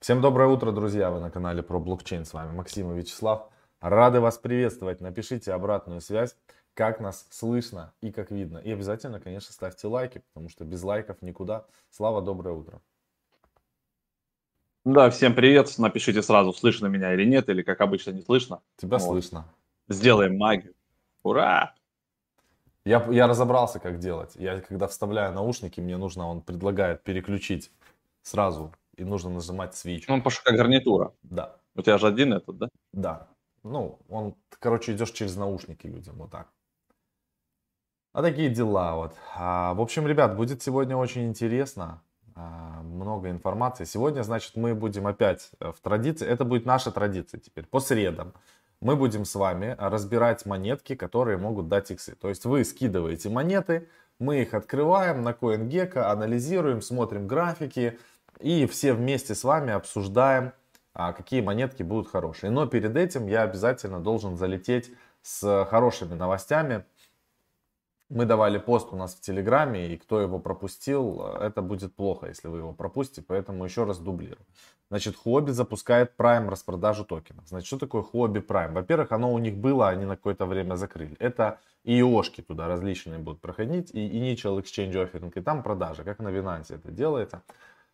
Всем доброе утро, друзья! Вы на канале про блокчейн. С вами Максим и Вячеслав. Рады вас приветствовать. Напишите обратную связь, как нас слышно и как видно. И обязательно, конечно, ставьте лайки, потому что без лайков никуда. Слава, доброе утро. Да, всем привет. Напишите сразу, слышно меня или нет, или как обычно не слышно. Тебя вот. слышно. Сделаем магию. Ура! Я, я разобрался, как делать. Я когда вставляю наушники, мне нужно, он предлагает переключить сразу и нужно нажимать switch. Он пошел как гарнитура. Да. У тебя же один этот, да? Да. Ну, он, короче, идешь через наушники людям, вот так. А такие дела вот. А, в общем, ребят, будет сегодня очень интересно. А, много информации. Сегодня, значит, мы будем опять э, в традиции. Это будет наша традиция теперь. По средам мы будем с вами разбирать монетки, которые могут дать иксы. То есть вы скидываете монеты, мы их открываем на CoinGecko, анализируем, смотрим графики, и все вместе с вами обсуждаем, а, какие монетки будут хорошие. Но перед этим я обязательно должен залететь с хорошими новостями. Мы давали пост у нас в Телеграме, и кто его пропустил, это будет плохо, если вы его пропустите, поэтому еще раз дублирую. Значит, Huobi запускает Prime распродажу токенов. Значит, что такое Huobi Prime? Во-первых, оно у них было, они на какое-то время закрыли. Это и ошки туда различные будут проходить, и Initial Exchange Offering, и там продажа, как на Binance это делается.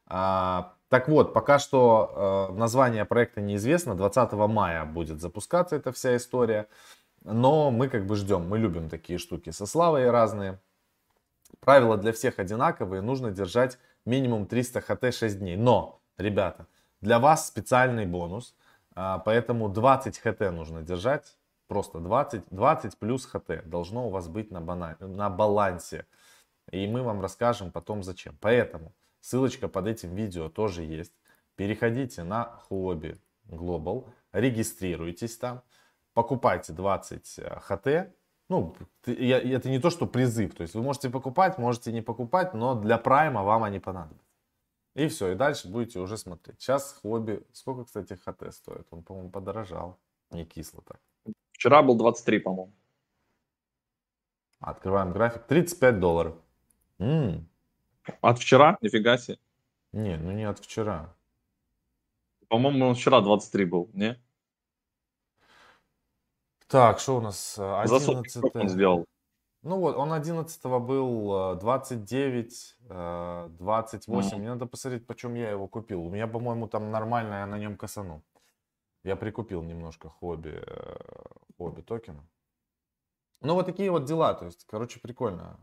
А, так вот, пока что э, название проекта неизвестно. 20 мая будет запускаться эта вся история. Но мы как бы ждем, мы любим такие штуки со славой разные. Правила для всех одинаковые, нужно держать минимум 300 хт 6 дней. Но, ребята, для вас специальный бонус, а, поэтому 20 хт нужно держать. Просто 20, 20 плюс хт должно у вас быть на, бана, на балансе. И мы вам расскажем потом зачем. Поэтому Ссылочка под этим видео тоже есть. Переходите на Huobi Global, регистрируйтесь там, покупайте 20 ХТ. Э, ну, это не то, что призыв. То есть вы можете покупать, можете не покупать, но для прайма вам они понадобятся. И все, и дальше будете уже смотреть. Сейчас хобби, сколько, кстати, ХТ стоит? Он, по-моему, подорожал. Не кисло так. Вчера был 23, по-моему. Открываем график. 35 долларов. М-м, от вчера? Нифига себе. Не, ну не от вчера. По-моему, он вчера 23 был, не? Так, что у нас? 11 За он сделал? Ну вот, он 11 был 29, э, 28. Э, Мне надо посмотреть, почем я его купил. У меня, по-моему, там нормально, я на нем косану. Я прикупил немножко хобби, э, хобби токена. Ну вот такие вот дела. То есть, короче, прикольно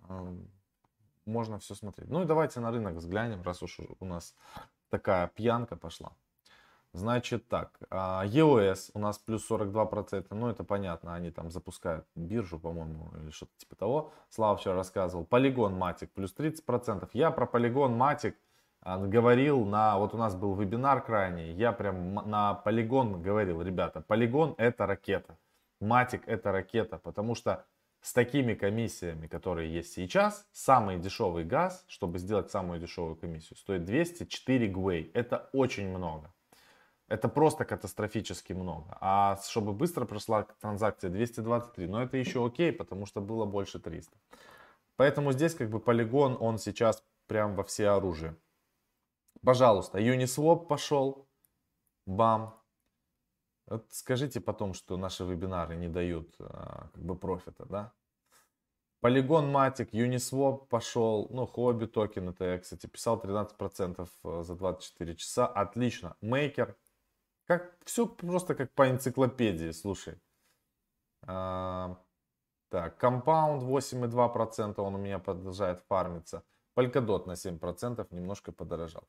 можно все смотреть. Ну и давайте на рынок взглянем, раз уж у нас такая пьянка пошла. Значит так, а, EOS у нас плюс 42%, ну это понятно, они там запускают биржу, по-моему, или что-то типа того. Слава вчера рассказывал. Polygon Matic плюс 30%. Я про Matic а, говорил на, вот у нас был вебинар крайний, я прям на Polygon говорил, ребята, Polygon это ракета, Matic это ракета, потому что с такими комиссиями, которые есть сейчас, самый дешевый газ, чтобы сделать самую дешевую комиссию, стоит 204 гвей. Это очень много. Это просто катастрофически много. А чтобы быстро прошла транзакция 223, но это еще окей, потому что было больше 300. Поэтому здесь как бы полигон, он сейчас прям во все оружие. Пожалуйста, Uniswap пошел. Бам. Скажите потом, что наши вебинары не дают а, как бы профита, да? Polygon Matic, Uniswap пошел, ну, хобби токен, это я, кстати, писал 13% э, за 24 часа, отлично. Maker, как, все просто как по энциклопедии, слушай. А, так, Compound 8,2%, он у меня продолжает фармиться. Polkadot на 7% немножко подорожал.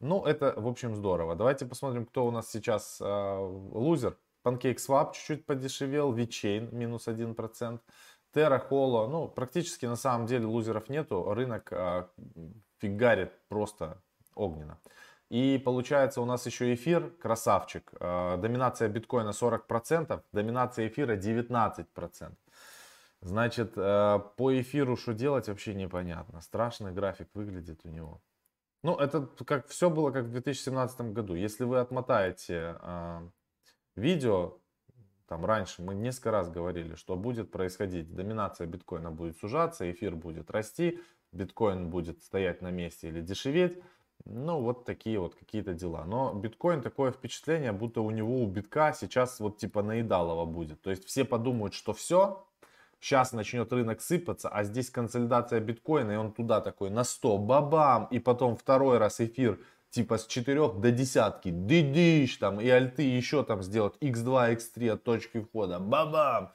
Ну, это, в общем, здорово. Давайте посмотрим, кто у нас сейчас э, лузер. PancakeSwap чуть-чуть подешевел, VeChain минус 1%. Terra, Holo, ну, практически на самом деле лузеров нету. Рынок э, фигарит просто огненно. И получается у нас еще эфир, красавчик. Э, доминация биткоина 40%, доминация эфира 19%. Значит, э, по эфиру что делать вообще непонятно. Страшный график выглядит у него. Ну, это как все было как в 2017 году. Если вы отмотаете э, видео, там раньше мы несколько раз говорили, что будет происходить. Доминация биткоина будет сужаться, эфир будет расти, биткоин будет стоять на месте или дешеветь. Ну, вот такие вот какие-то дела. Но биткоин такое впечатление, будто у него, у битка сейчас вот типа наедалово будет. То есть все подумают, что все, сейчас начнет рынок сыпаться, а здесь консолидация биткоина, и он туда такой на 100, бабам, и потом второй раз эфир типа с 4 до десятки, дыдыш там, и альты еще там сделать x2, x3 от точки входа, бабам.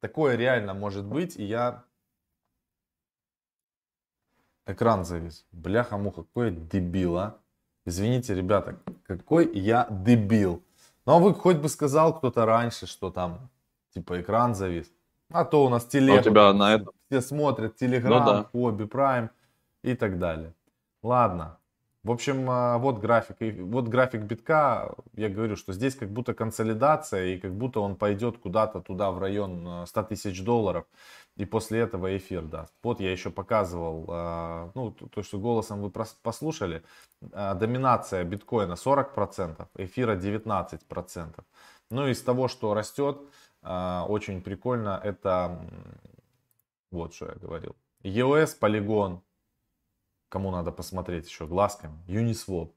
Такое реально может быть, и я Экран завис. Бляха-муха, какой дебил, а. Извините, ребята, какой я дебил. Ну, а вы хоть бы сказал кто-то раньше, что там, типа, экран завис. А то у нас телега. А у тебя на это... Все смотрят, Телеграм, ну, да. Хобби, Прайм и так далее. Ладно. В общем, а, вот график. И вот график битка. Я говорю, что здесь как будто консолидация, и как будто он пойдет куда-то туда в район 100 тысяч долларов и после этого эфир даст. Вот я еще показывал, а, ну, то, что голосом вы послушали, а, доминация биткоина 40%, эфира 19%. Ну, из того, что растет, а, очень прикольно, это, вот что я говорил, EOS, Polygon, кому надо посмотреть еще глазками, Uniswap,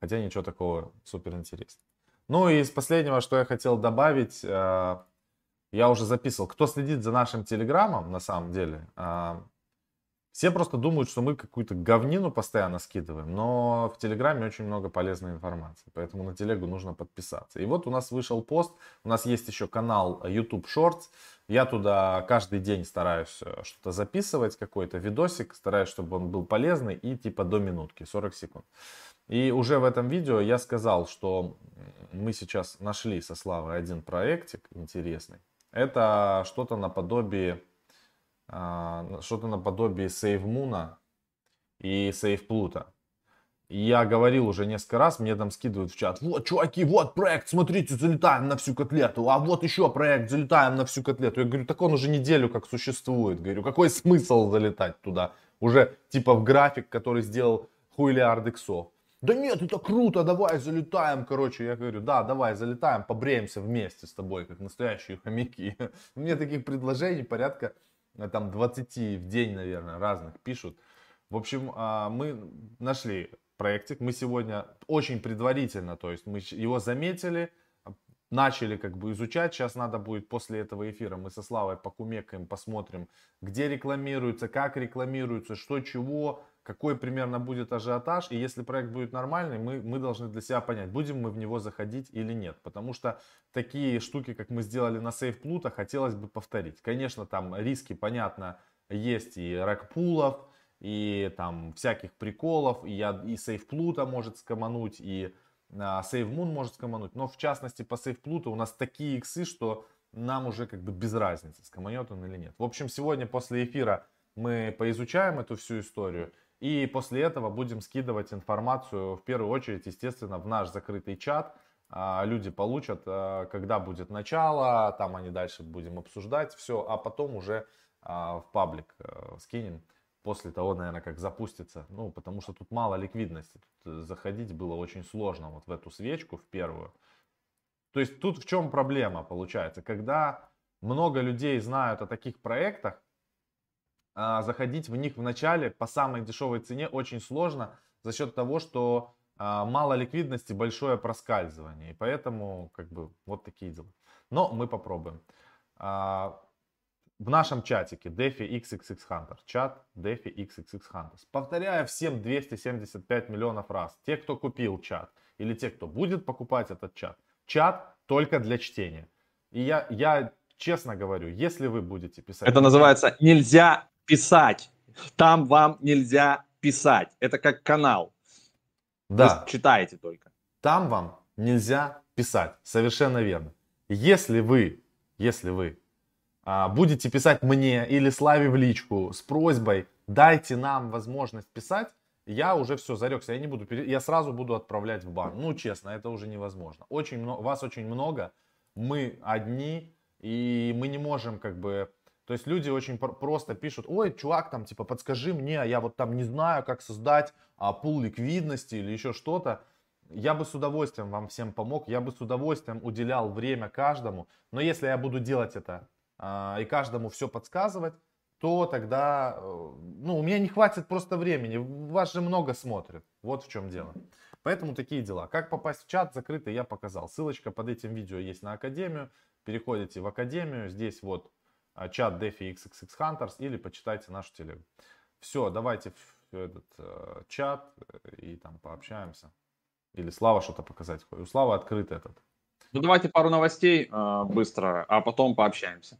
хотя ничего такого супер интересного. Ну и из последнего, что я хотел добавить, я уже записывал. Кто следит за нашим телеграммом, на самом деле, а, все просто думают, что мы какую-то говнину постоянно скидываем, но в Телеграме очень много полезной информации, поэтому на телегу нужно подписаться. И вот у нас вышел пост, у нас есть еще канал YouTube Shorts, я туда каждый день стараюсь э, что-то записывать, какой-то видосик, стараюсь, чтобы он был полезный и типа до минутки, 40 секунд. И уже в этом видео я сказал, что мы сейчас нашли со Славой один проектик интересный, это что-то наподобие что-то наподобие SaveMoon и SavePluto. Я говорил уже несколько раз, мне там скидывают в чат, вот, чуваки, вот проект, смотрите, залетаем на всю котлету, а вот еще проект, залетаем на всю котлету. Я говорю, так он уже неделю как существует. Говорю, какой смысл залетать туда? Уже типа в график, который сделал хуйлиард иксов да нет, это круто, давай залетаем, короче, я говорю, да, давай залетаем, побреемся вместе с тобой, как настоящие хомяки. Мне таких предложений порядка там 20 в день, наверное, разных пишут. В общем, а, мы нашли проектик, мы сегодня очень предварительно, то есть мы его заметили, начали как бы изучать. Сейчас надо будет после этого эфира мы со Славой покумекаем, посмотрим, где рекламируется, как рекламируется, что чего, какой примерно будет ажиотаж. И если проект будет нормальный, мы, мы должны для себя понять, будем мы в него заходить или нет. Потому что такие штуки, как мы сделали на сейф Плута, хотелось бы повторить. Конечно, там риски, понятно, есть и рэкпулов, и там всяких приколов, и, я, и сейф Плута может скомануть, и а, Moon может скомануть, но в частности по Save Pluto у нас такие иксы, что нам уже как бы без разницы, скоманет он или нет. В общем, сегодня после эфира мы поизучаем эту всю историю и после этого будем скидывать информацию в первую очередь, естественно, в наш закрытый чат. А, люди получат, а, когда будет начало, там они дальше будем обсуждать все, а потом уже в паблик э, скинем после того, наверное, как запустится. Ну, потому что тут мало ликвидности. Тут заходить было очень сложно вот в эту свечку, в первую. То есть тут в чем проблема получается? Когда много людей знают о таких проектах, а, заходить в них в начале по самой дешевой цене очень сложно за счет того, что а, мало ликвидности, большое проскальзывание. И поэтому как бы вот такие дела. Но мы попробуем. А, в нашем чатике DeFi XXX Hunter. Чат DeFi XXX Hunters. Повторяю всем 275 миллионов раз. Те, кто купил чат или те, кто будет покупать этот чат. Чат только для чтения. И я, я честно говорю, если вы будете писать... Это называется «нельзя писать». Там вам нельзя писать. Это как канал. Да. Вы читаете только. Там вам нельзя писать. Совершенно верно. Если вы, если вы а, будете писать мне или Славе в личку с просьбой, дайте нам возможность писать, я уже все зарекся, я не буду, я сразу буду отправлять в бан. Ну, честно, это уже невозможно. Очень много, вас очень много, мы одни, и мы не можем как бы, то есть люди очень просто пишут, ой, чувак, там, типа, подскажи мне, а я вот там не знаю, как создать а, пул ликвидности или еще что-то. Я бы с удовольствием вам всем помог, я бы с удовольствием уделял время каждому, но если я буду делать это а, и каждому все подсказывать, то тогда, э, ну, у меня не хватит просто времени. Вас же много смотрят. Вот в чем дело. Поэтому такие дела. Как попасть в чат закрытый, я показал. Ссылочка под этим видео есть на Академию. Переходите в Академию. Здесь вот чат DeFi XXX Hunters или почитайте нашу телегу. Все, давайте в этот э, чат э, и там пообщаемся. Или Слава что-то показать. У Славы открыт этот. Ну давайте пару новостей э, быстро, а потом пообщаемся.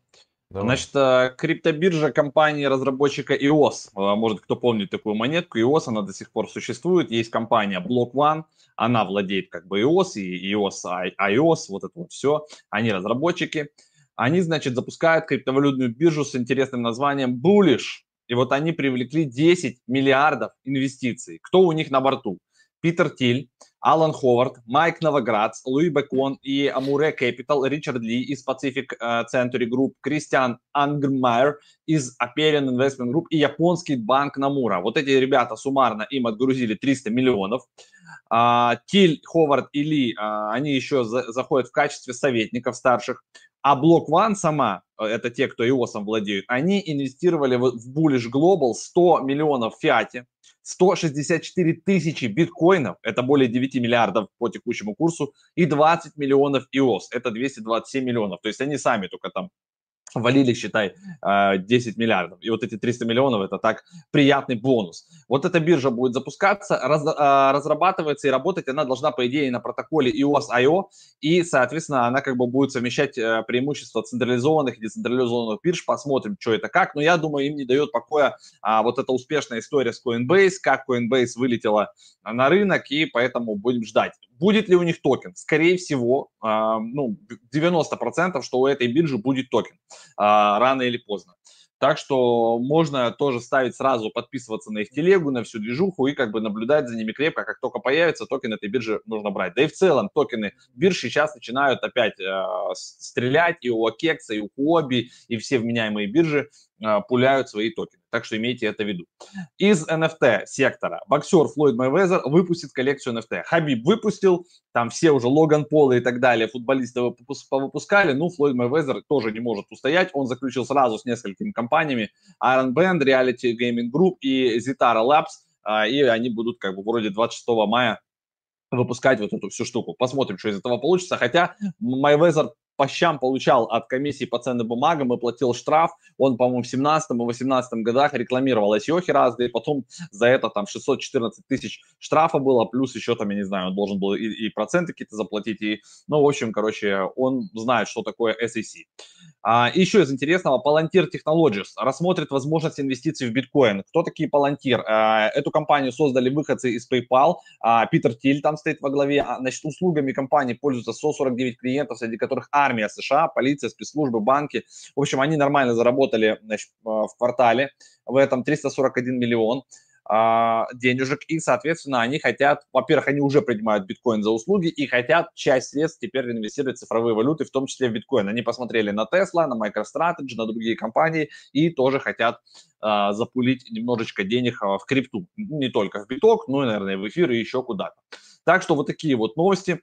Давай. Значит, э, криптобиржа компании разработчика EOS. Э, может, кто помнит такую монетку. EOS, она до сих пор существует. Есть компания Block One. Она владеет как бы EOS и EOS, iOS, вот это вот все. Они разработчики. Они, значит, запускают криптовалютную биржу с интересным названием Bullish. И вот они привлекли 10 миллиардов инвестиций. Кто у них на борту? Питер Тиль, Алан Ховард, Майк Новоградс, Луи Бекон и Амуре Capital, Ричард Ли из Pacific э, Century Group, Кристиан Ангмайер из Aperian Investment Group и японский банк Намура. Вот эти ребята суммарно им отгрузили 300 миллионов. А, Тиль, Ховард и Ли, а, они еще заходят в качестве советников старших. А Block One сама, э, это те, кто iOS владеют, они инвестировали в Bullish Global 100 миллионов в фиате, 164 тысячи биткоинов, это более 9 миллиардов по текущему курсу, и 20 миллионов iOS, это 227 миллионов. То есть они сами только там валили, считай, 10 а, миллиардов. И вот эти 300 миллионов – это так приятный бонус. Вот эта биржа будет запускаться, раз, а, разрабатывается и работать она должна, по идее, на протоколе EOS.io, и, соответственно, она как бы будет совмещать э, преимущества централизованных и децентрализованных бирж. Посмотрим, что это как. Но я думаю, им не дает покоя а, вот эта успешная история с Coinbase, как Coinbase вылетела на рынок, и поэтому будем ждать. Будет ли у них токен? Скорее всего, э, ну, 90%, что у этой биржи будет токен э, рано или поздно. Так что можно тоже ставить сразу, подписываться на их телегу, на всю движуху и как бы наблюдать за ними крепко. Как только появится токен этой биржи, нужно брать. Да и в целом токены бирж сейчас начинают опять э, стрелять и у OKEx а, и у Huobi, и все вменяемые биржи э, пуляют свои токены. Так что имейте это в виду. Из NFT сектора боксер Флойд Мейвезер выпустит коллекцию NFT. Хабиб выпустил, там все уже Логан Пол и так далее, футболисты повыпускали. Ну, Флойд Мейвезер тоже не может устоять. Он заключил сразу с несколькими компаниями Iron Band, Reality Gaming Group и Zytara Labs. А, и они будут как бы вроде 26 мая выпускать вот эту всю штуку. Посмотрим, что из этого получится. Хотя Мейвезер по щам получал от комиссии по ценным бумагам и платил штраф. Он, по-моему, в 17 и 18 годах рекламировал ICO разные, потом за это там 614 тысяч штрафа было, плюс еще там, я не знаю, он должен был и, и проценты какие-то заплатить. И, ну, в общем, короче, он знает, что такое SEC. А, еще из интересного, Palantir Technologies рассмотрит возможность инвестиций в биткоин. Кто такие Palantir? А, эту компанию создали выходцы из PayPal. А, Питер Тиль там стоит во главе. А, значит, услугами компании пользуются 149 клиентов, среди которых армия США, полиция, спецслужбы, банки. В общем, они нормально заработали значит, в квартале в этом 341 миллион а, денежек, и, соответственно, они хотят, во-первых, они уже принимают биткоин за услуги и хотят часть средств теперь инвестировать в цифровые валюты, в том числе в биткоин. Они посмотрели на Tesla, на MicroStrategy, на другие компании и тоже хотят а, запулить немножечко денег а, в крипту. Не только в биток, но и, наверное, в эфир и еще куда-то. Так что вот такие вот новости.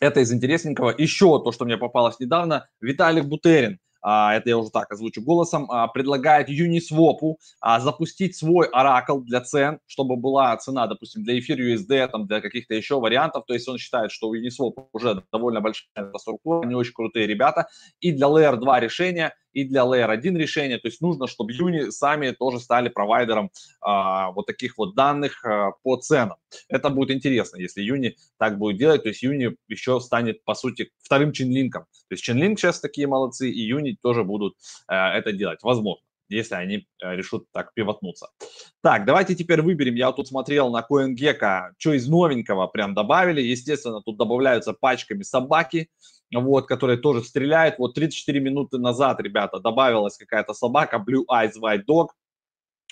Это из интересненького. Еще то, что мне попалось недавно. Виталик Бутерин – а, это я уже так озвучу голосом, а, предлагает Uniswap а, запустить свой оракл для цен, чтобы была цена, допустим, для эфир USD, там, для каких-то еще вариантов. То есть он считает, что у Uniswap уже довольно большая структура, они очень крутые ребята. И для Layer 2 решения и для Layer 1 решения. То есть нужно, чтобы Юни сами тоже стали провайдером а, вот таких вот данных а, по ценам. Это будет интересно, если Юни так будет делать. То есть Юни еще станет, по сути, вторым Чинлинком. То есть Чинлинк сейчас такие молодцы, и Юни тоже будут а, это делать. Возможно если они э, решат так пивотнуться. Так, давайте теперь выберем. Я тут смотрел на CoinGecko, что из новенького прям добавили. Естественно, тут добавляются пачками собаки вот, который тоже стреляет. Вот 34 минуты назад, ребята, добавилась какая-то собака, Blue Eyes White Dog,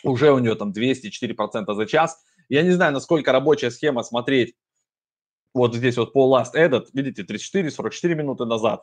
уже у нее там 204% за час. Я не знаю, насколько рабочая схема смотреть вот здесь вот по Last Edit, видите, 34-44 минуты назад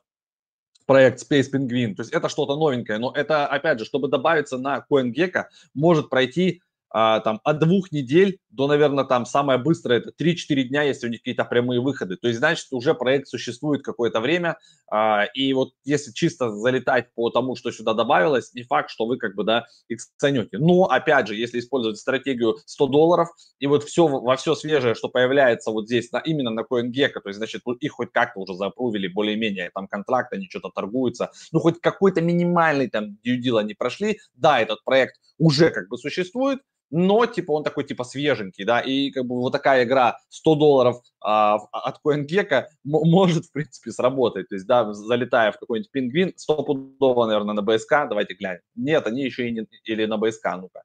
проект Space Penguin. То есть это что-то новенькое, но это, опять же, чтобы добавиться на CoinGecko, может пройти а, там от двух недель до, наверное, там самое быстрое это 3-4 дня, если у них какие-то прямые выходы. То есть, значит, уже проект существует какое-то время, а, и вот если чисто залетать по тому, что сюда добавилось, не факт, что вы как бы, да, их ценете. Но, опять же, если использовать стратегию 100 долларов, и вот все, во все свежее, что появляется вот здесь, на, именно на CoinGecko, то есть, значит, их хоть как-то уже запрувили более-менее, там контракт, они что-то торгуются, ну, хоть какой-то минимальный там deal они прошли, да, этот проект уже как бы существует, но типа он такой типа свеженький, да, и как бы вот такая игра 100 долларов а, от CoinGecko может, в принципе, сработать, то есть, да, залетая в какой-нибудь пингвин, стопудово, наверное, на БСК, давайте глянем. Нет, они еще и не, или на БСК, ну-ка.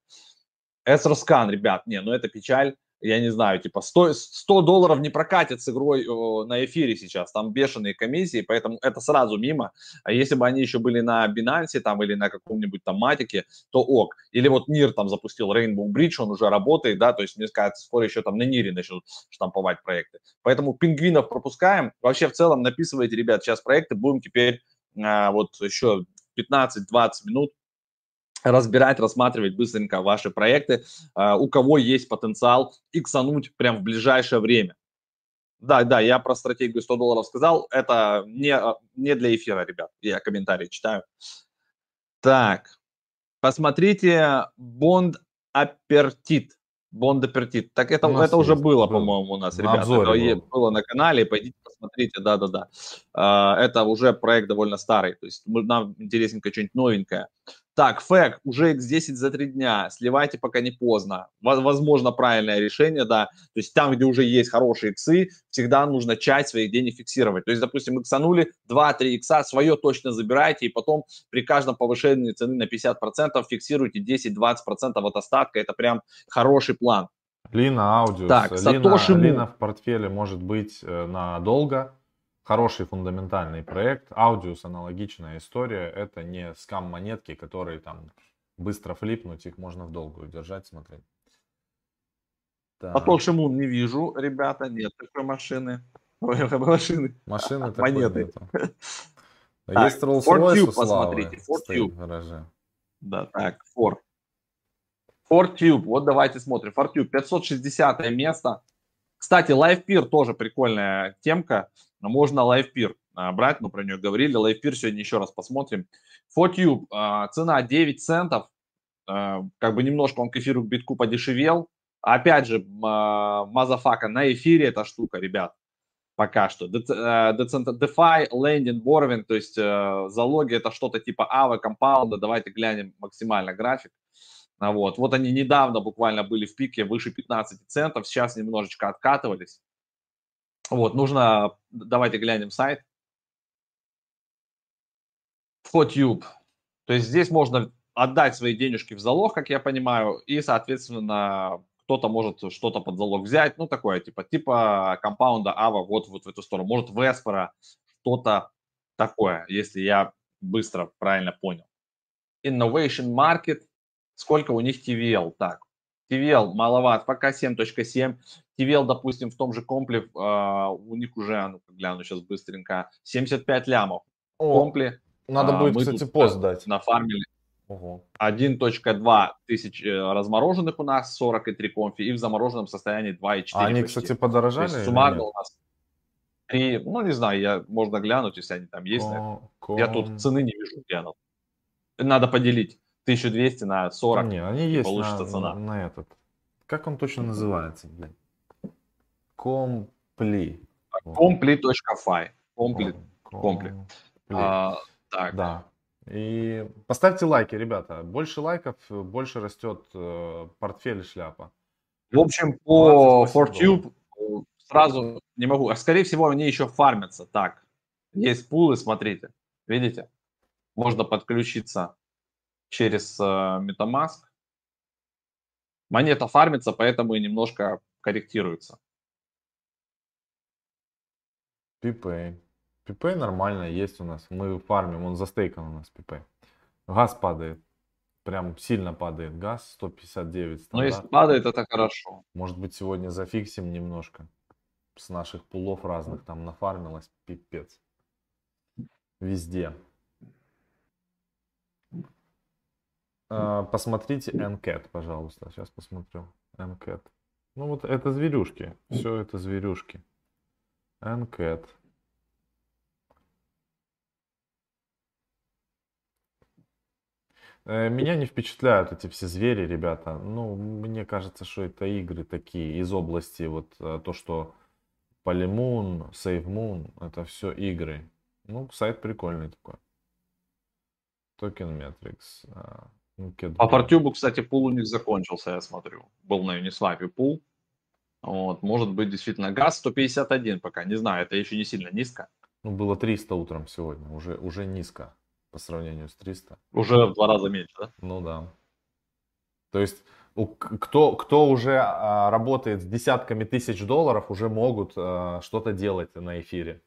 Эсроскан, ребят, не, ну это печаль, я не знаю, типа 100, 100 долларов не прокатит с игрой на эфире сейчас, там бешеные комиссии, поэтому это сразу мимо. А если бы они еще были на Binance там или на каком-нибудь там матике, то ок. Или вот Нир там запустил Rainbow Bridge, он уже работает, да, то есть мне кажется, скоро еще там на Нире начнут штамповать проекты. Поэтому пингвинов пропускаем. Вообще в целом написывайте, ребят, сейчас проекты, будем теперь а, вот еще 15-20 минут разбирать, рассматривать быстренько ваши проекты, а, у кого есть потенциал иксануть прям в ближайшее время. Да, да, я про стратегию 100 долларов сказал, это не, а, не для эфира, ребят, я комментарии читаю. Так, посмотрите Bond Апертит. Bond Апертит. Так это, это уже было, был. по-моему, у нас, на ребята. Это был. было на канале, пойдите посмотрите, да-да-да. А, это уже проект довольно старый, то есть нам интересненько что-нибудь новенькое. Так, фэк, уже X10 за три дня, сливайте, пока не поздно. Возможно, правильное решение, да. То есть там, где уже есть хорошие иксы, всегда нужно часть своих денег фиксировать. То есть, допустим, иксанули 2-3 икса, свое точно забирайте, и потом при каждом повышении цены на 50% фиксируйте 10-20% от остатка. Это прям хороший план. Лина Аудиус. Так, Лина, Сатоши Лина в портфеле может быть э, надолго хороший фундаментальный проект. Аудиус аналогичная история. Это не скам-монетки, которые там быстро флипнуть, их можно в долгую держать, смотреть. Так. А то Шимун не вижу, ребята, нет такой машины. машины. Машины такой Монеты. нету. Есть Rolls-Royce посмотрите, Ford. Да, так, For. ForTube, вот давайте смотрим. ForTube, 560 место. Кстати, LivePeer тоже прикольная темка можно LivePeer а, брать, мы про нее говорили. LivePeer сегодня еще раз посмотрим. ForTube, а, цена 9 центов, а, как бы немножко он к эфиру битку подешевел. Опять же, мазафака на эфире эта штука, ребят, пока что. DeFi, Lending, Borrowing, то есть залоги это что-то типа Aave, Compound а. Давайте глянем максимально график. Вот. вот они недавно буквально были в пике выше 15 центов, сейчас немножечко откатывались. Вот, нужно, давайте глянем сайт. FOTube. То есть здесь можно отдать свои денежки в залог, как я понимаю, и, соответственно, кто-то может что-то под залог взять, ну, такое, типа, типа компаунда Ава вот, вот в эту сторону. Может, Веспора, что-то такое, если я быстро правильно понял. Innovation Market, сколько у них TVL? Так, TVL маловат, пока 7.7. TVL, допустим, в том же компле, uh, у них уже, ну, гляну сейчас быстренько, 75 лямов. О, компле. Надо uh, будет, кстати, пост дать. Нафармили. Ого. 1.2 тысяч э, размороженных у нас, 40 и 3 конфи, и в замороженном состоянии 2,4. А они, почти. кстати, подорожали? То есть суммарно у нас 3, ну, не знаю, я, можно глянуть, если они там есть. Ком... Я тут цены не вижу, глянул. Надо поделить 1200 на 40. Не, они есть получится на, цена. На, на этот. Как он точно называется, блин? Компли. Компли.фай. Компли. Компли. А, так. Да. И поставьте лайки, ребята. Больше лайков, больше растет э, портфель шляпа. В общем, по Fortube сразу не могу. А скорее всего, они еще фармятся. Так, есть пулы, смотрите. Видите? Можно подключиться через э, MetaMask. Монета фармится, поэтому и немножко корректируется. Пипей. Пипей нормально есть у нас. Мы фармим, он застейкан у нас пипей. Газ падает. Прям сильно падает газ, 159 стандарт. Ну, если падает, это хорошо. Может быть, сегодня зафиксим немножко. С наших пулов разных там нафармилось, пипец. Везде. э, посмотрите NCAT, пожалуйста. Сейчас посмотрю. NCAT. Ну вот это зверюшки. Все это зверюшки. NCAT. Э, меня не впечатляют эти все звери, ребята. Ну, мне кажется, что это игры такие из области вот э, то, что Polymoon, Save Moon, это все игры. Ну, сайт прикольный такой. Token Metrics. А, ну, По Фортюбу, кстати, пул у них закончился, я смотрю. Был на Uniswap пул. Вот, может быть, действительно, газ 151 пока, не знаю, это еще не сильно низко. Ну, было 300 утром сегодня, уже, уже низко по сравнению с 300. Уже в два раза меньше, да? Ну да. То есть кто, кто уже а, работает с десятками тысяч долларов, уже могут а, что-то делать на эфире.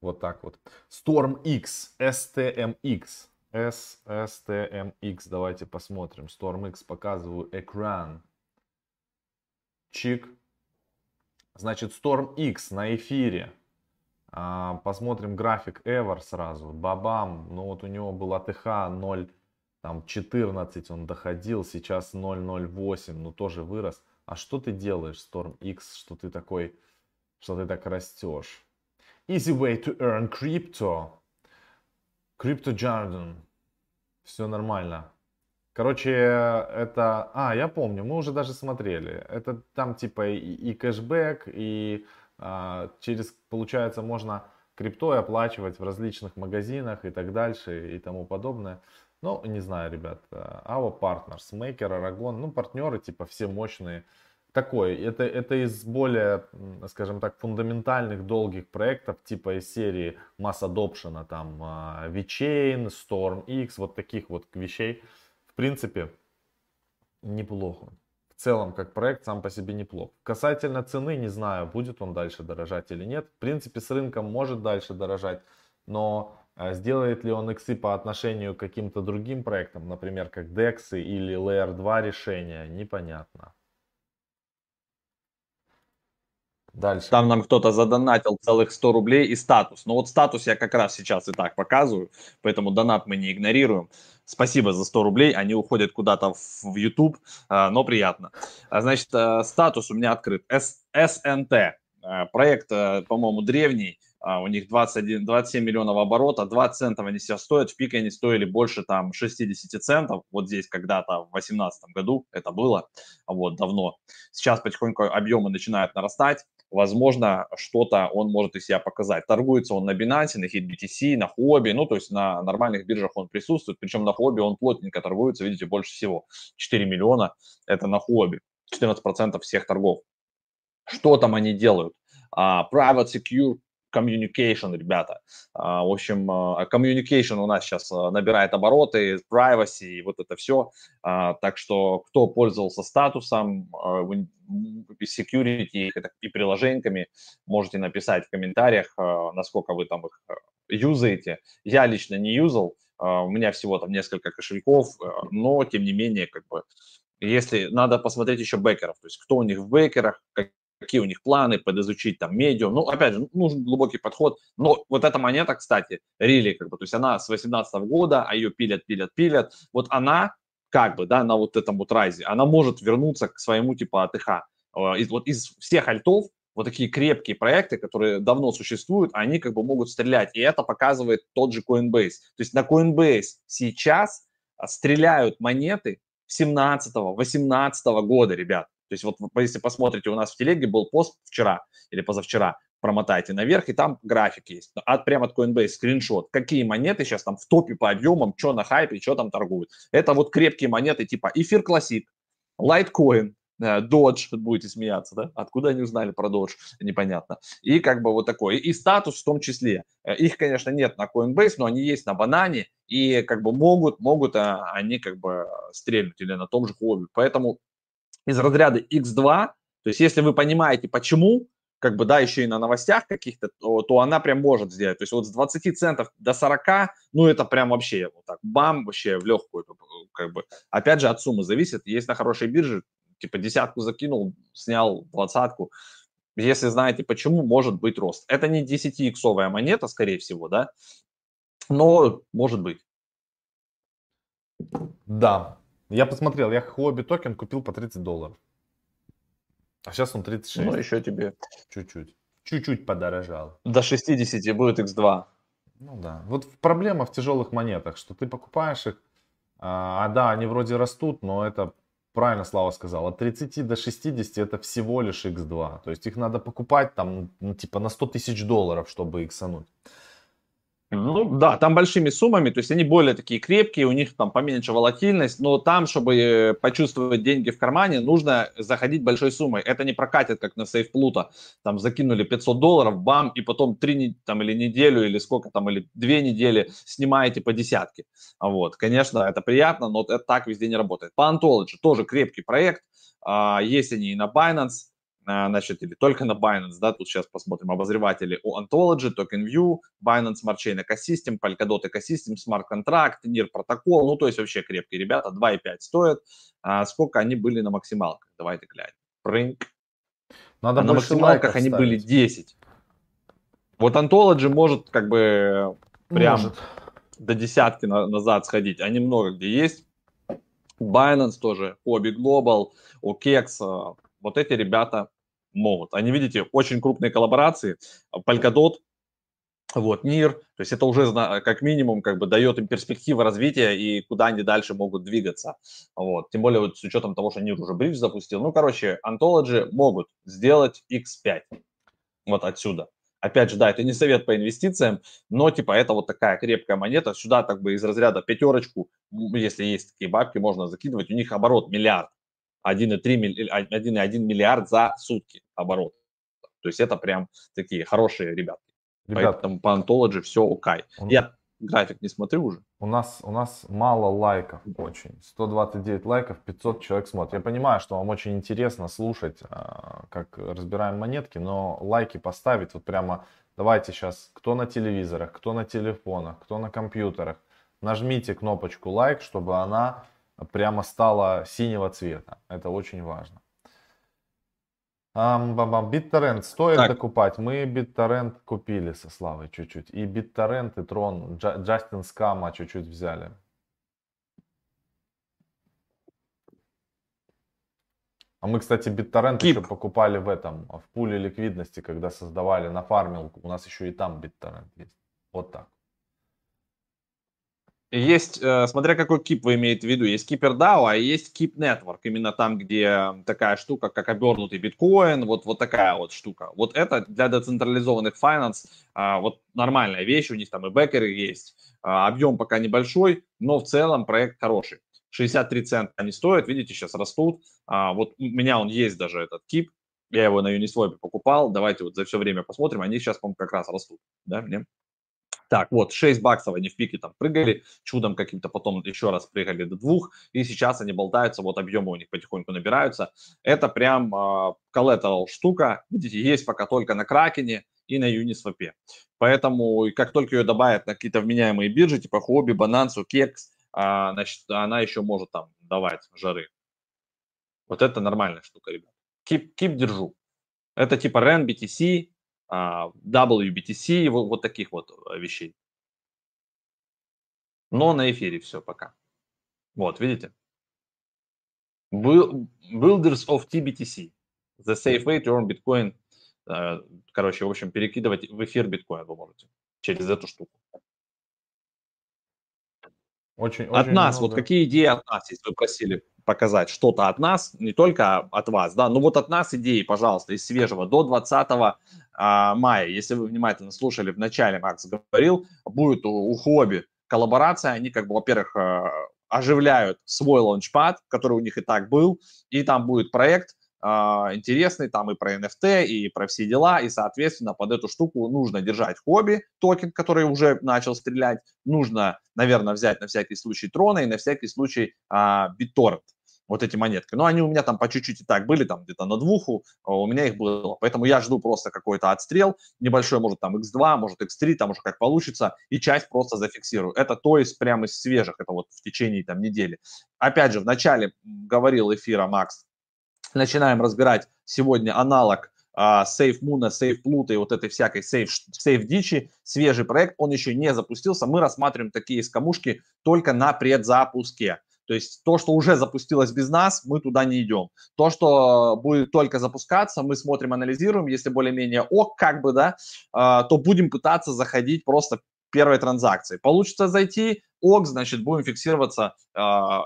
Вот так вот. Storm X, STMX. S, STMX, давайте посмотрим. Storm X показываю экран. Чик. Значит, Storm X на эфире. А, посмотрим график Ever сразу. Бабам. Ну вот у него был АТХ 0, там 14 он доходил. Сейчас 0.08. Ну тоже вырос. А что ты делаешь, Storm X, что ты такой, что ты так растешь? Easy way to earn crypto. Crypto Jordan. Все нормально. Короче, это... А, я помню, мы уже даже смотрели. Это там типа и, и кэшбэк, и а, через, получается, можно криптой оплачивать в различных магазинах и так дальше и тому подобное. Ну, не знаю, ребят. Our Partners, Maker, Aragon, ну, партнеры, типа, все мощные. Такой, это, это из более, скажем так, фундаментальных долгих проектов, типа из серии Mass Adoption, там, а, VeChain, Storm X, вот таких вот вещей. Принципе, неплохо в целом, как проект сам по себе неплох. Касательно цены, не знаю, будет он дальше дорожать или нет. В принципе, с рынком может дальше дорожать, но а, сделает ли он иксы по отношению к каким-то другим проектам, например, как DEX или Layer 2 решения, непонятно. Дальше. Там нам кто-то задонатил целых 100 рублей и статус. Но вот статус я как раз сейчас и так показываю, поэтому донат мы не игнорируем. Спасибо за 100 рублей, они уходят куда-то в YouTube, а, но приятно. А, значит, э, статус у меня открыт. СНТ. Проект, по-моему, древний, а, у них 21, 27 миллионов оборота, 20 центов они себя стоят, в пике они стоили больше там 60 центов, вот здесь когда-то в 2018 году это было, вот давно. Сейчас потихоньку объемы начинают нарастать, возможно, что-то он может из себя показать. Торгуется он на Binance, на HitBTC, на Huobi, ну, то есть на нормальных биржах он присутствует, причем на Huobi он плотненько торгуется, видите, больше всего. 4 миллиона – это на Huobi, 14% всех торгов. Что там они делают? Uh, private Secure communication, ребята. А, в общем, а, communication у нас сейчас а, набирает обороты, privacy и вот это все. Так что, кто пользовался статусом, security и приложениями, можете написать в комментариях, насколько вы там их юзаете. Я лично не юзал, у меня всего там несколько кошельков, но тем не менее, как бы, если надо посмотреть еще бэкеров, то есть кто у них в бэкерах, какие у них планы, подизучить там медиум. Ну, опять же, нужен глубокий подход. Но вот эта монета, кстати, рили, как бы, то есть она с 18 года, а ее пилят, пилят, пилят. Вот она, как бы, да, на вот этом вот райзе, она может вернуться к своему типа АТХ. Э, из, вот из всех альтов, вот такие крепкие проекты, которые давно существуют, они как бы могут стрелять. И это показывает тот же Coinbase. То есть на Coinbase сейчас а, стреляют монеты 17-18 года, ребят. То есть вот если посмотрите, у нас в телеге был пост вчера или позавчера, промотайте наверх, и там график есть. От, прямо от Coinbase скриншот. Какие монеты сейчас там в топе по объемам, что на хайпе, что там торгуют. Это вот крепкие монеты типа Эфир Classic, Litecoin, э, Dodge, будете смеяться, да? Откуда они узнали про Dodge, непонятно. И как бы вот такой, и статус в том числе. Э, их, конечно, нет на Coinbase, но они есть на банане, и как бы могут, могут а, они как бы стрельнуть или на том же хобби. Поэтому из разряда X2, то есть если вы понимаете, почему, как бы, да, еще и на новостях каких-то, то, то она прям может сделать. То есть вот с 20 центов до 40, ну, это прям вообще вот так, бам, вообще в легкую, как бы. Опять же, от суммы зависит. Есть на хорошей бирже, типа десятку закинул, снял двадцатку. Если знаете почему, может быть рост. Это не 10-иксовая монета, скорее всего, да, но может быть. Да, Я посмотрел, я Huobi токен купил по 30 долларов. А сейчас он 36. Ну, еще тебе. Чуть-чуть. Чуть-чуть подорожал. До 60 будет X2. Ну да. Вот проблема в тяжелых монетах, что ты покупаешь их, а, а да, они вроде растут, но это правильно Слава сказал, от 30 до 60 это всего лишь X2. То есть их надо покупать там, ну, типа на 100 тысяч долларов, чтобы иксануть. Ну да, там большими суммами, то есть они более такие крепкие, у них там поменьше волатильность, но там, чтобы э, почувствовать деньги в кармане, нужно заходить большой суммой. Это не прокатит, как на сейф Плута. Там закинули 500 долларов, бам, и потом три там, или неделю, или сколько там, или две недели снимаете по десятке. Вот, конечно, это приятно, но это так везде не работает. По Ontology тоже крепкий проект, а, есть они и на Binance, значит, или только на Binance, да, тут сейчас посмотрим обозреватели у Ontology, TokenView, Binance Smart Chain Ecosystem, Polkadot Ecosystem, Smart Contract, NIR протокол, ну, то есть вообще крепкие ребята, 2,5 стоят. А сколько они были на максималках? Давайте глянем. Прынк. Надо а на максималках они были 10. Вот Ontology может как бы прям может. до десятки на, назад сходить, они много где есть. Binance тоже, Hobby Global, OKEX, а, вот эти ребята могут. Они, видите, очень крупные коллаборации. Polkadot, вот, НИР, то есть это уже как минимум как бы дает им перспективы развития и куда они дальше могут двигаться. Вот, тем более вот с учетом того, что НИР уже бридж запустил. Ну, короче, Ontology могут сделать X5 вот отсюда. Опять же, да, это не совет по инвестициям, но типа это вот такая крепкая монета. Сюда как бы из разряда пятерочку, если есть такие бабки, можно закидывать. У них оборот миллиард. 1,1 миллиард за сутки оборот. То есть это прям такие хорошие ребята. Ребят, Поэтому по Ontology все окей. Он... Я график не смотрю уже. У нас, у нас мало лайков очень. 129 лайков, 500 человек смотрит. Я понимаю, что вам очень интересно слушать, а, как разбираем монетки, но лайки поставить вот прямо давайте сейчас, кто на телевизорах, кто на телефонах, кто на компьютерах, нажмите кнопочку лайк, чтобы она прямо стала синего цвета. Это очень важно. BitTorrent стоит так. докупать. Мы BitTorrent купили со Славой чуть-чуть. И BitTorrent, и Tron, Джастин Скама чуть-чуть взяли. А мы, кстати, BitTorrent Keep. еще покупали в этом, в пуле ликвидности, когда создавали на фармилку. У нас еще и там BitTorrent есть. Вот так. Есть, э, смотря какой кип вы имеете в виду, есть Keeper DAO, а есть Keep Network, именно там, где такая штука, как обернутый биткоин, вот, вот такая вот штука. Вот это для децентрализованных финанс, а, вот нормальная вещь, у них там и бэкеры есть, а, объем пока небольшой, но в целом проект хороший. 63 цента они стоят, видите, сейчас растут. А, вот у меня он есть даже этот кип, я его на Uniswap покупал, давайте вот за все время посмотрим, они сейчас, по-моему, как раз растут, да, мне? Так, вот, 6 баксов они в пике там прыгали, чудом каким-то потом еще раз прыгали до двух, и сейчас они болтаются, вот объемы у них потихоньку набираются. Это прям э, штука, видите, есть пока только на Кракене и на Uniswap. Поэтому, как только ее добавят на какие-то вменяемые биржи, типа Хобби, Банансу, Кекс, а, значит, она еще может там давать жары. Вот это нормальная штука, ребят. Кип, кип держу. Это типа REN, BTC, WBTC, вот, вот таких вот э, вещей. Но на эфире все пока. Вот, видите? Builders of TBTC. The safe way to earn Bitcoin. Э, короче, в общем, перекидывать в эфир биткоин вы можете через эту штуку. Очень, от очень нас, много. вот какие идеи от нас, если вы просили показать что-то от нас, не только от вас, да, но вот от нас идеи, пожалуйста, из свежего до 20 а, мая, если вы внимательно слушали, в начале Макс говорил, будет у, у Хобби коллаборация, они как бы, во-первых, а, оживляют свой лаунчпад, который у них и так был, и там будет проект, Uh, интересный, там и про NFT, и про все дела, и, соответственно, под эту штуку нужно держать хобби, токен, который уже начал стрелять, нужно, наверное, взять на всякий случай трона и на всякий случай uh, BitTorrent вот эти монетки. Но они у меня там по чуть-чуть и так были, там где-то на двуху, а у меня их было. Поэтому я жду просто какой-то отстрел, небольшой, может там X2, может X3, там уже как получится, и часть просто зафиксирую. Это то есть прямо из свежих, это вот в течение там недели. Опять же, в начале говорил эфира Макс, начинаем разбирать сегодня аналог Сейф Муна, Сейф Плута и вот этой всякой Сейф, Сейф Дичи, свежий проект, он еще не запустился, мы рассматриваем такие скамушки только на предзапуске. То есть то, что уже запустилось без нас, мы туда не идем. То, что будет только запускаться, мы смотрим, анализируем. Если более-менее ок, как бы, да, а, то будем пытаться заходить просто первой транзакции. Получится зайти, ок, значит, будем фиксироваться э,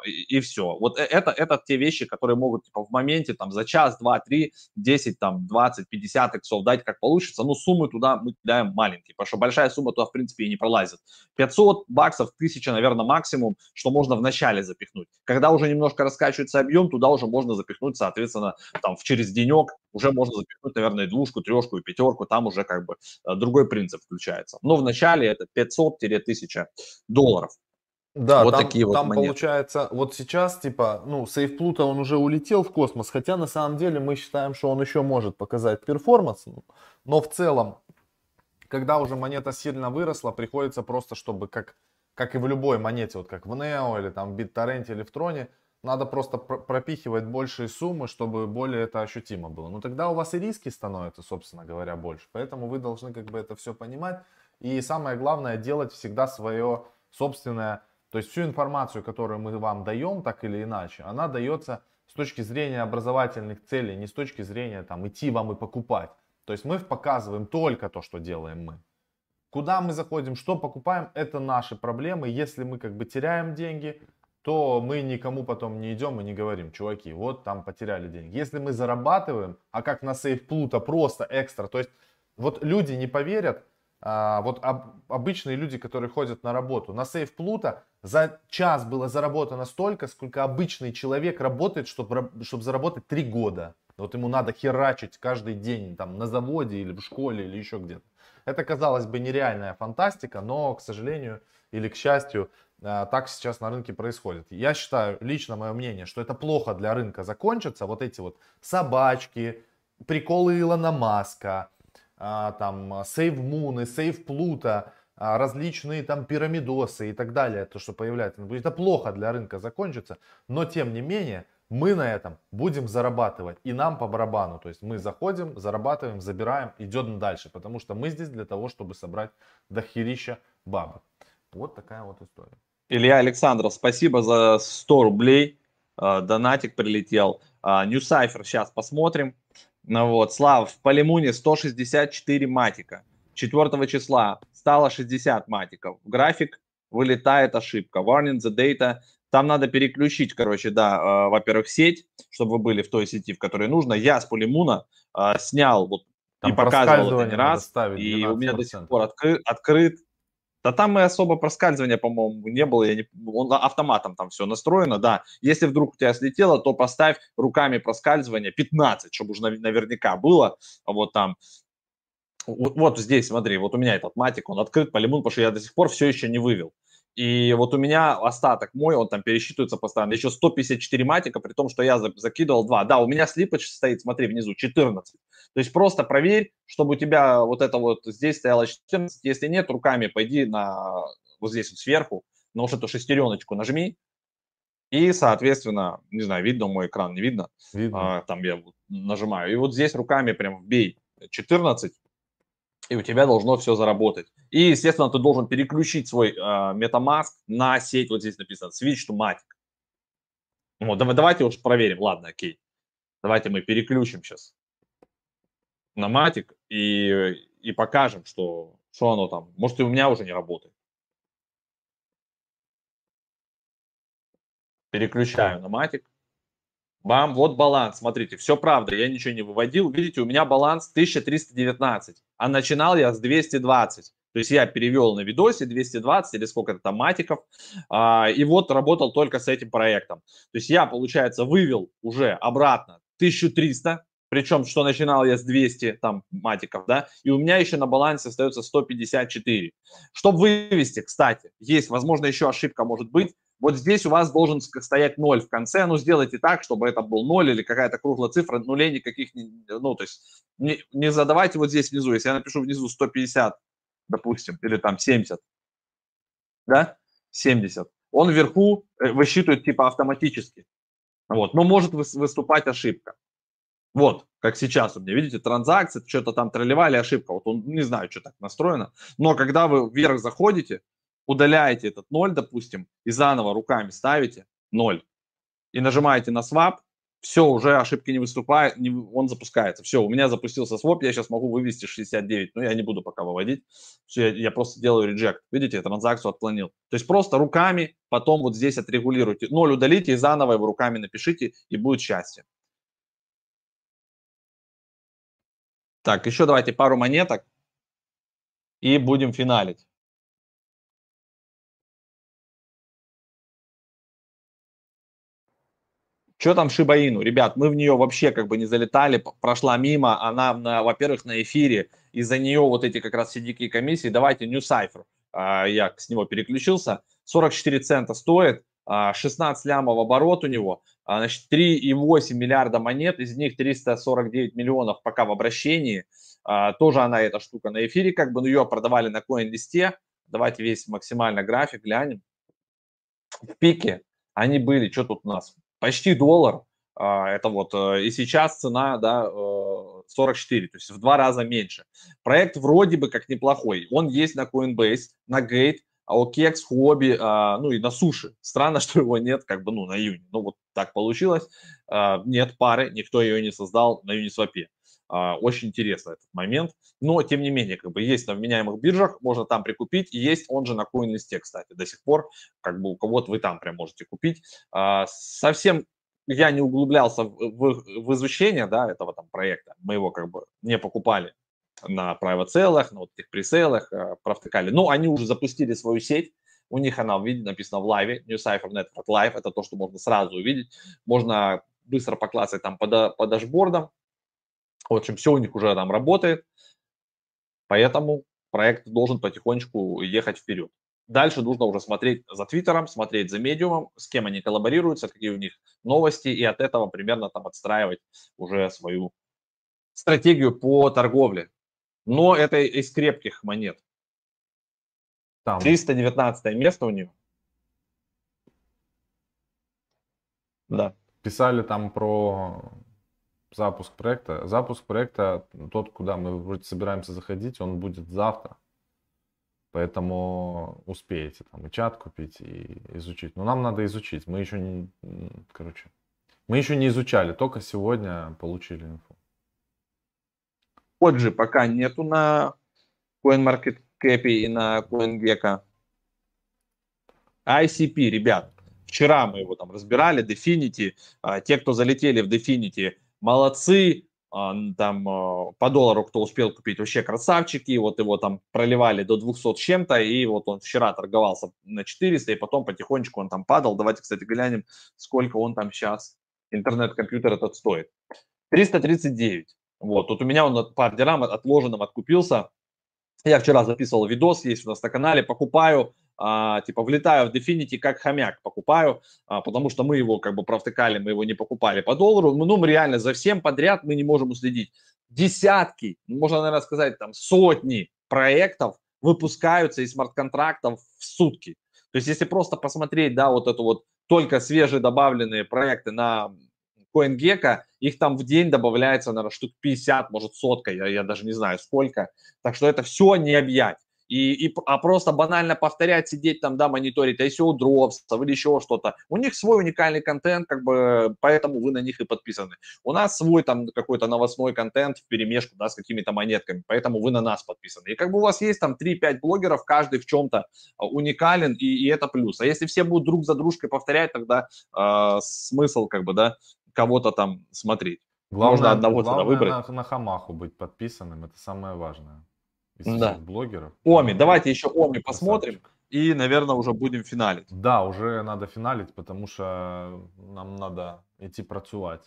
и, и все. Вот э, это, это те вещи, которые могут типа, в моменте там за час, два, три, десять, там, двадцать, пятьдесят иксов дать, как получится. Но суммы туда мы кидаем маленькие, потому что большая сумма туда, в принципе, и не пролазит. 500 баксов, 1000, наверное, максимум, что можно в начале запихнуть. Когда уже немножко раскачивается объем, туда уже можно запихнуть, соответственно, там, через денек уже можно запихнуть, наверное, двушку, трешку и пятерку, там уже как бы э, другой принцип включается. Но в начале это 500-1000 долларов. Да, вот там, такие вот там монеты. получается, вот сейчас, типа, ну, сейф Плута, он уже улетел в космос, хотя на самом деле мы считаем, что он еще может показать перформанс, но в целом, когда уже монета сильно выросла, приходится просто, чтобы как, как и в любой монете, вот как в Neo или там в BitTorrent или в Троне, надо просто пропихивать большие суммы, чтобы более это ощутимо было. Но тогда у вас и риски становятся, собственно говоря, больше. Поэтому вы должны как бы это все понимать. И самое главное, делать всегда свое собственное то есть всю информацию, которую мы вам даем, так или иначе, она дается с точки зрения образовательных целей, не с точки зрения там идти вам и покупать. То есть мы показываем только то, что делаем мы. Куда мы заходим, что покупаем, это наши проблемы. Если мы как бы теряем деньги, то мы никому потом не идем и не говорим, чуваки, вот там потеряли деньги. Если мы зарабатываем, а как на сейф Плута просто экстра, то есть вот люди не поверят, а, вот об, обычные люди, которые ходят на работу, на сейф Плута за час было заработано столько, сколько обычный человек работает, чтобы, чтобы заработать 3 года. Вот ему надо херачить каждый день там на заводе или в школе или еще где-то. Это, казалось бы, нереальная фантастика, но, к сожалению или к счастью, а, так сейчас на рынке происходит. Я считаю, лично мое мнение, что это плохо для рынка закончится. Вот эти вот собачки, приколы Илона Маска, а, там, Сейв Муны, Сейв Плута, а, различные там пирамидосы и так далее, то, что появляется. Это плохо для рынка закончится, но тем не менее мы на этом будем зарабатывать. И нам по барабану. То есть мы заходим, зарабатываем, забираем, идем дальше. Потому что мы здесь для того, чтобы собрать дохерища бабок. Вот такая вот история. Илья Александров, спасибо за 100 рублей. А, донатик прилетел. New Cypher сейчас посмотрим. Ну вот, Слав, в Полимуне 164 матика. 4 числа стало 60 матиков. График вылетает ошибка. Warning the data. Там надо переключить, короче, да, э, во-первых, сеть, чтобы вы были в той сети, в которой нужно. Я с Полимуна э, снял вот Там и показывал это не раз. И у меня до сих пор откры, открыт. Да там и особо проскальзывания, по-моему, не было. Я не, он автоматом там все настроено, да. Если вдруг у тебя слетело, то поставь руками проскальзывания 15, чтобы уже наверняка было. Вот там вот, здесь, смотри, вот у меня этот матик, он открыт по лимону, потому что я до сих пор все еще не вывел. И вот у меня остаток мой, он там пересчитывается постоянно. Еще 154 матика, при том, что я закидывал 2. Да, у меня слипач стоит, смотри, внизу 14. То есть просто проверь, чтобы у тебя вот это вот здесь стояло 14. Если нет, руками пойди на вот здесь вот сверху, на вот эту шестереночку нажми. И, соответственно, не знаю, видно мой экран, не видно. видно. А, там я нажимаю. И вот здесь руками прям вбей 14 и у тебя должно все заработать. И, естественно, ты должен переключить свой э, на сеть, вот здесь написано, switch to Matic. Вот, давай, давайте уж проверим, ладно, окей. Давайте мы переключим сейчас на Matic и, и покажем, что, что оно там. Может, и у меня уже не работает. Переключаю на Matic. Бам, вот баланс, смотрите, все правда, я ничего не выводил. Видите, у меня баланс 1319, а начинал я с 220. То есть я перевел на видосе 220 или сколько-то там матиков, а, и вот работал только с этим проектом. То есть я, получается, вывел уже обратно 1300, причем что начинал я с 200 там матиков, да, и у меня еще на балансе остается 154. Чтобы вывести, кстати, есть, возможно, еще ошибка может быть, вот здесь у вас должен стоять 0 в конце, ну сделайте так, чтобы это был 0 или какая-то круглая цифра, нулей никаких, ну то есть не, не задавайте вот здесь внизу, если я напишу внизу 150, допустим, или там 70, да, 70, он вверху э, высчитывает типа автоматически, вот, но может выступать ошибка. Вот, как сейчас у меня, видите, транзакции, что-то там тролливали, ошибка. Вот он, не знаю, что так настроено. Но когда вы вверх заходите, удаляете этот ноль, допустим, и заново руками ставите, ноль. И нажимаете на swap, все, уже ошибки не выступает, не, он запускается. Все, у меня запустился своп, я сейчас могу вывести 69, но я не буду пока выводить. Все, я, я просто делаю реджект. Видите, транзакцию отклонил. То есть просто руками, потом вот здесь отрегулируйте. Ноль удалите и заново его руками напишите, и будет счастье. Так, еще давайте пару монеток и будем финалить. Что там Шибаину? Ребят, мы в нее вообще как бы не залетали, прошла мимо, она, на, во-первых, на эфире, из-за нее вот эти как раз все дикие комиссии. Давайте New Cipher, а, я с него переключился, 44 цента стоит, 16 а, лямов оборот у него, а, значит, 3,8 миллиарда монет, из них 349 миллионов пока в обращении, тоже она, эта штука на эфире, как бы, но ее продавали на коин-листе, давайте весь максимально график глянем. В пике они были, что тут у нас, почти доллар. А, это вот, э, и сейчас цена, да, 44, э, то есть в два раза меньше. Проект вроде бы как неплохой. Он есть на Coinbase, на Gate, OKEX, Huobi, а, ну и на суши. Странно, что его нет как бы, ну, на Юни. Ну, вот так получилось. А, нет пары, никто ее не создал на Uniswap. Очень интересно этот момент. Но, тем не менее, как бы есть на вменяемых биржах, можно там прикупить. Есть он же на CoinList, кстати, до сих пор. Как бы у кого-то вы там прям можете купить. Совсем я не углублялся в, в, изучение да, этого там проекта. Мы его как бы не покупали на private целых, на вот этих преселах, э, провтыкали. Но они уже запустили свою сеть, у них она видите, написано в лайве, New Cypher Network Live, это то, что можно сразу увидеть. Можно быстро поклассать там по, по дашбордам, в общем, все у них уже там работает, поэтому проект должен потихонечку ехать вперед. Дальше нужно уже смотреть за Твиттером, смотреть за медиумом, с кем они коллаборируются, какие у них новости, и от этого примерно там отстраивать уже свою стратегию по торговле. Но это из крепких монет. Там. 319 место у нее. Да. Писали там про запуск проекта. Запуск проекта, тот, куда мы вроде собираемся заходить, он будет завтра. Поэтому успеете там и чат купить, и изучить. Но нам надо изучить. Мы еще не, короче, мы еще не изучали, только сегодня получили инфу. Же пока нету на CoinMarketCap и на CoinGecko. ICP, ребят, вчера мы его там разбирали, Definity. А, те, кто залетели в Definity, молодцы, а, там а, по доллару, кто успел купить, вообще красавчики, вот его там проливали до 200 с чем-то, и вот он вчера торговался на 400, и потом потихонечку он там падал. Давайте, кстати, глянем, сколько он там сейчас, интернет-компьютер этот стоит. 339. Вот, тут у меня он по ордерам отложенным откупился. Я вчера записывал видос, есть у нас на канале, покупаю, а, типа влетаю в Definity как хомяк покупаю, а, потому что мы его как бы провтыкали, мы его не покупали по доллару. Ну, мы реально за всем подряд мы не можем уследить. Десятки, можно, наверное, сказать, там сотни проектов выпускаются из смарт-контрактов в сутки. То есть, если просто посмотреть, да, вот это вот только свежие добавленные проекты на CoinGecko, их там в день добавляется, наверное, штук 50, может, сотка, я, я даже не знаю сколько. Так что это все не объять и, и, а просто банально повторять, сидеть там, да, мониторить ICO дропсов или еще что-то. У них свой уникальный контент, как бы, поэтому вы на них и подписаны. У нас свой там какой-то новостной контент в перемешку, да, с какими-то монетками, поэтому вы на нас подписаны. И как бы у вас есть там 3-5 блогеров, каждый в чем-то а, уникален, и, и это плюс. А если все будут друг за дружкой повторять, тогда э, смысл, как бы, да, кого-то там смотреть. Главное, Можно одного главное выбрать. На, на хамаху быть подписанным, это самое важное да. блогеров. Оми, давайте еще Оми посмотрим. И, наверное, уже будем финалить. Да, уже надо финалить, потому что нам надо идти працювать.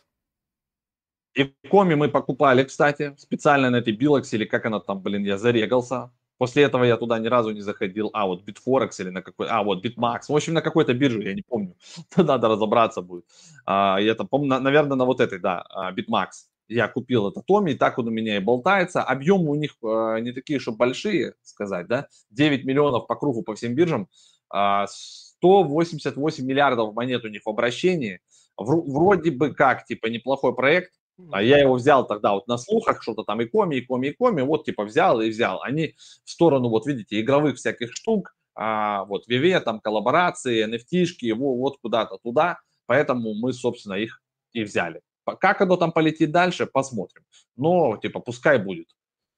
И Коми мы покупали, кстати, специально на этой Билокс, или как она там, блин, я зарегался. После этого я туда ни разу не заходил. А, вот Bitforex или на какой... А, вот Bitmax. В общем, на какой-то бирже, я не помню. Надо разобраться будет. А, я там помню, наверное, на вот этой, да, Bitmax я купил это Томи, и так он у меня и болтается. Объемы у них э, не такие, что большие, сказать, да, 9 миллионов по кругу по всем биржам, э, а, 188 миллиардов монет у них в обращении. В, вроде бы как, типа, неплохой проект. А я его взял тогда вот на слухах, что-то там и коми, и коми, и коми, вот типа взял и взял. Они в сторону, вот видите, игровых всяких штук, а, вот VV, там коллаборации, NFT, вот, вот куда-то туда, поэтому мы, собственно, их и взяли. Как оно там полетит дальше, посмотрим. Но, типа, пускай будет.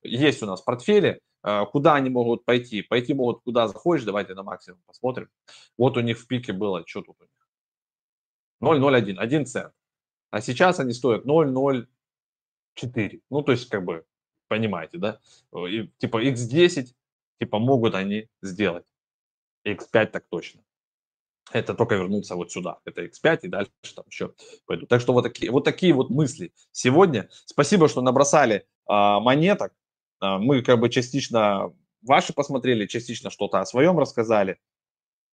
Есть у нас портфели, а, куда они могут пойти? Пойти могут куда захочешь, давайте на максимум посмотрим. Вот у них в пике было, что тут у них? 0,01, 1 цент. А сейчас они стоят 0,04. Ну, то есть, как бы, понимаете, да? И, типа, x10, типа, могут они сделать. x5 так точно. Это только вернуться вот сюда. Это X5 и дальше там еще пойду. Так что вот такие вот, такие вот мысли сегодня. Спасибо, что набросали а, монеток. А, мы как бы частично ваши посмотрели, частично что-то о своем рассказали.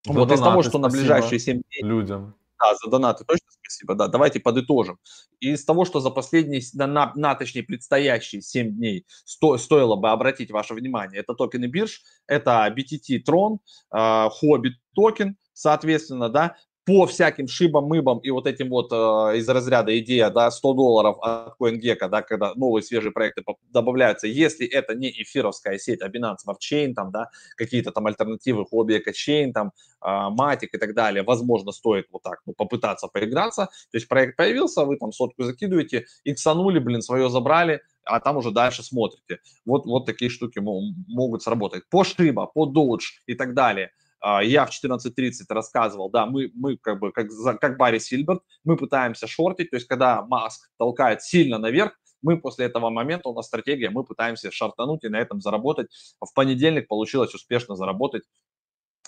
За вот из того, что на ближайшие 7 дней... Людям. Да, за донаты точно спасибо. Да, давайте подытожим. Из того, что за последние, на, на точнее, предстоящие 7 дней сто, стоило бы обратить ваше внимание, это токены бирж, это BTT Tron, э, Hobbit токен, соответственно, да, по всяким шибам, мыбам и вот этим вот э, из разряда идея, да, 100 долларов от CoinGecko, да, когда новые свежие проекты добавляются, если это не эфировская сеть, а Binance Smart Chain, там, да, какие-то там альтернативы, Hobby Chain, там, э, Matic и так далее, возможно, стоит вот так, ну, попытаться поиграться, то есть проект появился, вы там сотку закидываете, иксанули, блин, свое забрали, а там уже дальше смотрите. Вот, вот такие штуки могут сработать. По Шиба, по Doge и так далее – я в 14.30 рассказывал, да, мы, мы как бы, как, как Барри Сильберт, мы пытаемся шортить, то есть когда Маск толкает сильно наверх, мы после этого момента, у нас стратегия, мы пытаемся шартануть и на этом заработать. В понедельник получилось успешно заработать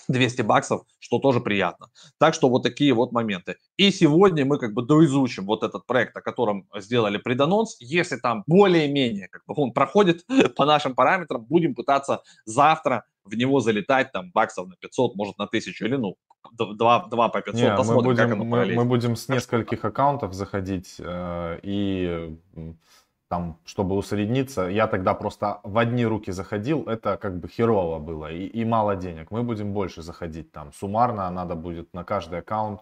200 баксов, что тоже приятно. Так что вот такие вот моменты. И сегодня мы как бы доизучим вот этот проект, о котором сделали преданонс. Если там более-менее как бы он проходит по нашим параметрам, будем пытаться завтра в него залетать там баксов на 500, может на 1000 или ну 2, 2 по 500, Не, посмотрим, мы будем, как оно мы, мы будем с нескольких аккаунтов заходить э, и там, чтобы усредниться, я тогда просто в одни руки заходил, это как бы херово было и, и мало денег. Мы будем больше заходить там. Суммарно надо будет на каждый аккаунт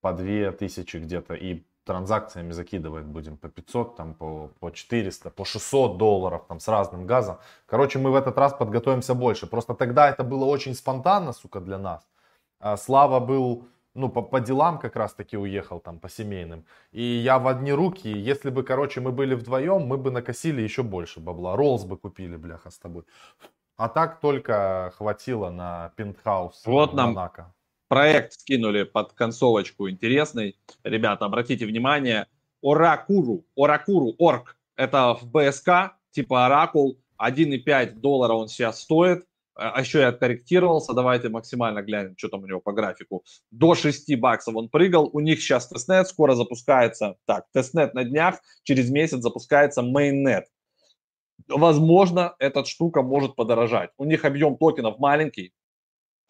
по 2000 где-то и транзакциями закидывать будем по 500, там по, по 400, по 600 долларов там с разным газом. Короче, мы в этот раз подготовимся больше. Просто тогда это было очень спонтанно, сука, для нас. А Слава был ну, по, по делам как раз таки уехал там, по семейным. И я в одни руки, если бы, короче, мы были вдвоем, мы бы накосили еще больше бабла. Роллс бы купили, бляха, с тобой. А так только хватило на пентхаус вот нам Монако. Проект скинули под концовочку интересный. Ребята, обратите внимание, Оракуру, Оракуру, Орк, это в БСК, типа Оракул, 1,5 доллара он сейчас стоит. А, а еще я откорректировался, давайте максимально глянем, что там у него по графику. До 6 баксов он прыгал, у них сейчас testnet скоро запускается. Так, testnet на днях, через месяц запускается mainnet. Возможно, эта штука может подорожать. У них объем токенов маленький,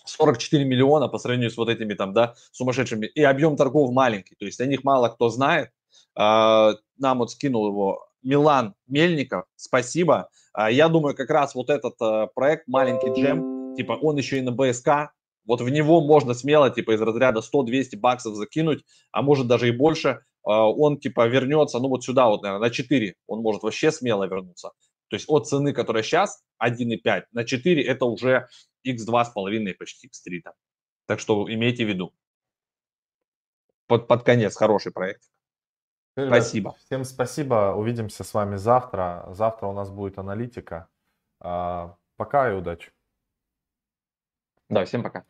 44 миллиона по сравнению с вот этими там, да, сумасшедшими, и объем торгов маленький, то есть о них мало кто знает. А, нам вот скинул его Милан Мельников, спасибо. А, я думаю, как раз вот этот э, проект «Маленький джем», типа он еще и на BSC, вот в него можно смело, типа, из разряда 100-200 баксов закинуть, а может даже и больше. А, он, типа, вернется, ну, вот сюда вот, наверное, на 4. Он может вообще смело вернуться. То есть от цены, которая сейчас 1,5 на 4, это уже x2,5 почти x3. Там. Так что имейте в виду. Под, под конец хороший проект. Ребят, спасибо. Всем спасибо. Увидимся с вами завтра. Завтра у нас будет аналитика. А, пока и удачи. Да, всем пока.